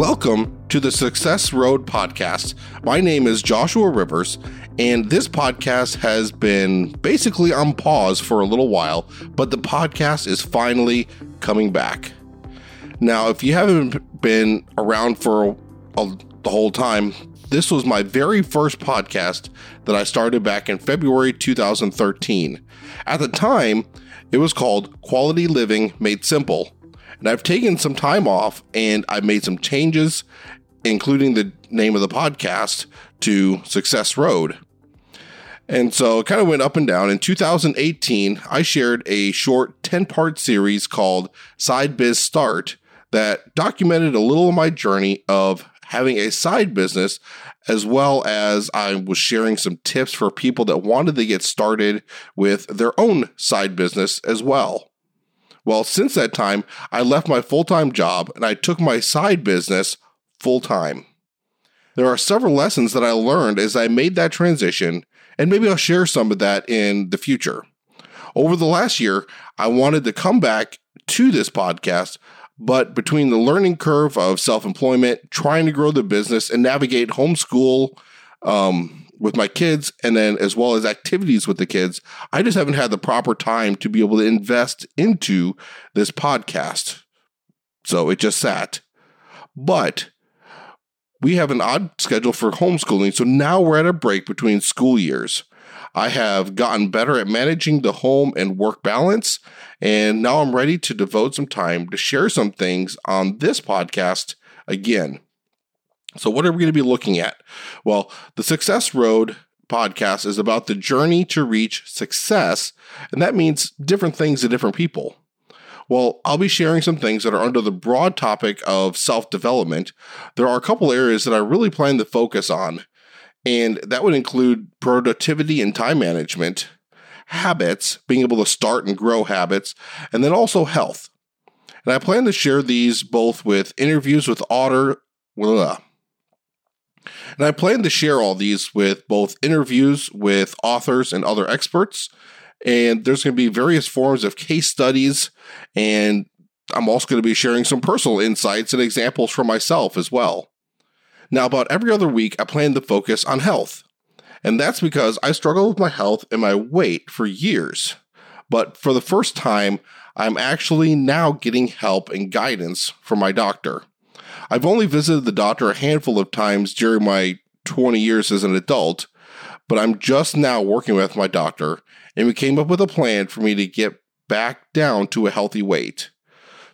Welcome to the Success Road podcast. My name is Joshua Rivers, and this podcast has been basically on pause for a little while, but the podcast is finally coming back. Now, if you haven't been around for a, a, the whole time, this was my very first podcast that I started back in February 2013. At the time, it was called Quality Living Made Simple and I've taken some time off and I've made some changes, including the name of the podcast to Success Road. And so it kind of went up and down. In 2018, I shared a short 10 part series called Side Biz Start that documented a little of my journey of having a side business, as well as I was sharing some tips for people that wanted to get started with their own side business as well. Well, since that time, I left my full time job and I took my side business full time. There are several lessons that I learned as I made that transition, and maybe I'll share some of that in the future. Over the last year, I wanted to come back to this podcast, but between the learning curve of self employment, trying to grow the business, and navigate homeschool, um, with my kids and then as well as activities with the kids, I just haven't had the proper time to be able to invest into this podcast. So it just sat. But we have an odd schedule for homeschooling. So now we're at a break between school years. I have gotten better at managing the home and work balance. And now I'm ready to devote some time to share some things on this podcast again. So, what are we going to be looking at? Well, the Success Road podcast is about the journey to reach success, and that means different things to different people. Well, I'll be sharing some things that are under the broad topic of self development. There are a couple areas that I really plan to focus on, and that would include productivity and time management, habits, being able to start and grow habits, and then also health. And I plan to share these both with interviews with author, and I plan to share all these with both interviews with authors and other experts. And there's going to be various forms of case studies. And I'm also going to be sharing some personal insights and examples from myself as well. Now, about every other week, I plan to focus on health. And that's because I struggled with my health and my weight for years. But for the first time, I'm actually now getting help and guidance from my doctor. I've only visited the doctor a handful of times during my 20 years as an adult, but I'm just now working with my doctor, and we came up with a plan for me to get back down to a healthy weight.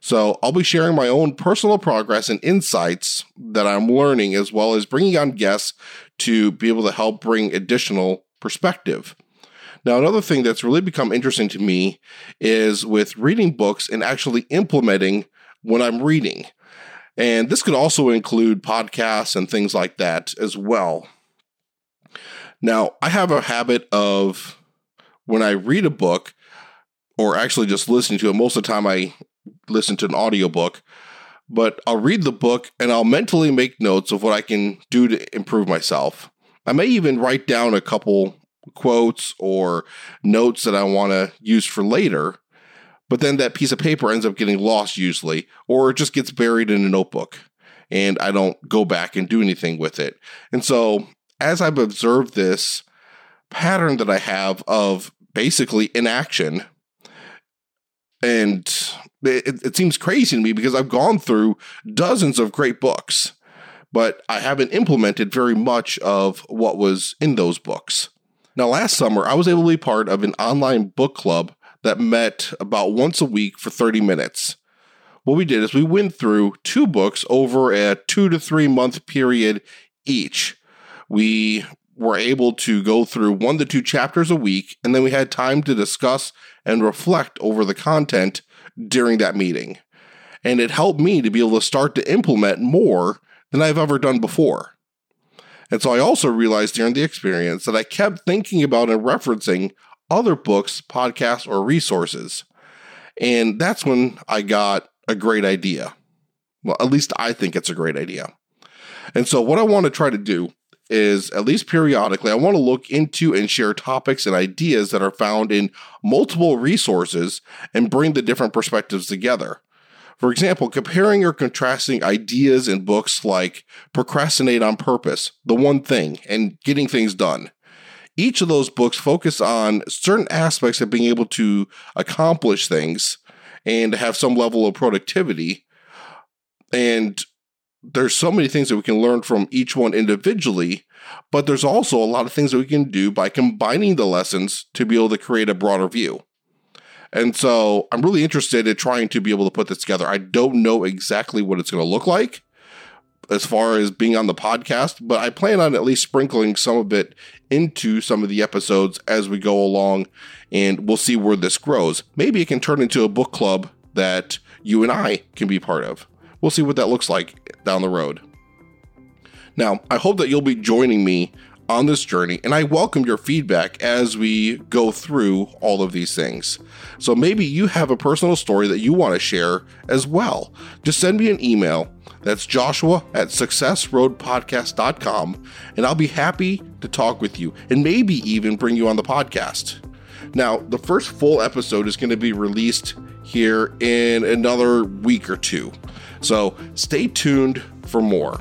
So I'll be sharing my own personal progress and insights that I'm learning, as well as bringing on guests to be able to help bring additional perspective. Now, another thing that's really become interesting to me is with reading books and actually implementing when I'm reading. And this could also include podcasts and things like that as well. Now, I have a habit of when I read a book, or actually just listening to it, most of the time I listen to an audiobook, but I'll read the book and I'll mentally make notes of what I can do to improve myself. I may even write down a couple quotes or notes that I want to use for later but then that piece of paper ends up getting lost usually, or it just gets buried in a notebook and I don't go back and do anything with it. And so, as I've observed this pattern that I have of basically inaction, and it, it, seems crazy to me because I've gone through dozens of great books, but I haven't implemented very much of what was in those books. Now, last summer, I was able to be part of an online book club that met about once a week for 30 minutes. What we did is we went through two books over a two to three month period each. We were able to go through one to two chapters a week, and then we had time to discuss and reflect over the content during that meeting. And it helped me to be able to start to implement more than I've ever done before. And so I also realized during the experience that I kept thinking about and referencing other books, podcasts, or resources. And that's when I got a great idea. Well, at least I think it's a great idea. And so, what I want to try to do is, at least periodically, I want to look into and share topics and ideas that are found in multiple resources and bring the different perspectives together. For example, comparing or contrasting ideas in books like Procrastinate on Purpose, The One Thing, and Getting Things Done. Each of those books focus on certain aspects of being able to accomplish things and have some level of productivity. And there's so many things that we can learn from each one individually, but there's also a lot of things that we can do by combining the lessons to be able to create a broader view. And so I'm really interested in trying to be able to put this together. I don't know exactly what it's going to look like as far as being on the podcast, but I plan on at least sprinkling some of it into some of the episodes as we go along, and we'll see where this grows. Maybe it can turn into a book club that you and I can be part of. We'll see what that looks like down the road. Now, I hope that you'll be joining me on this journey, and I welcome your feedback as we go through all of these things. So maybe you have a personal story that you want to share as well. Just send me an email. That's joshua at successroadpodcast.com, and I'll be happy to talk with you and maybe even bring you on the podcast. Now, the first full episode is going to be released here in another week or two. So stay tuned for more.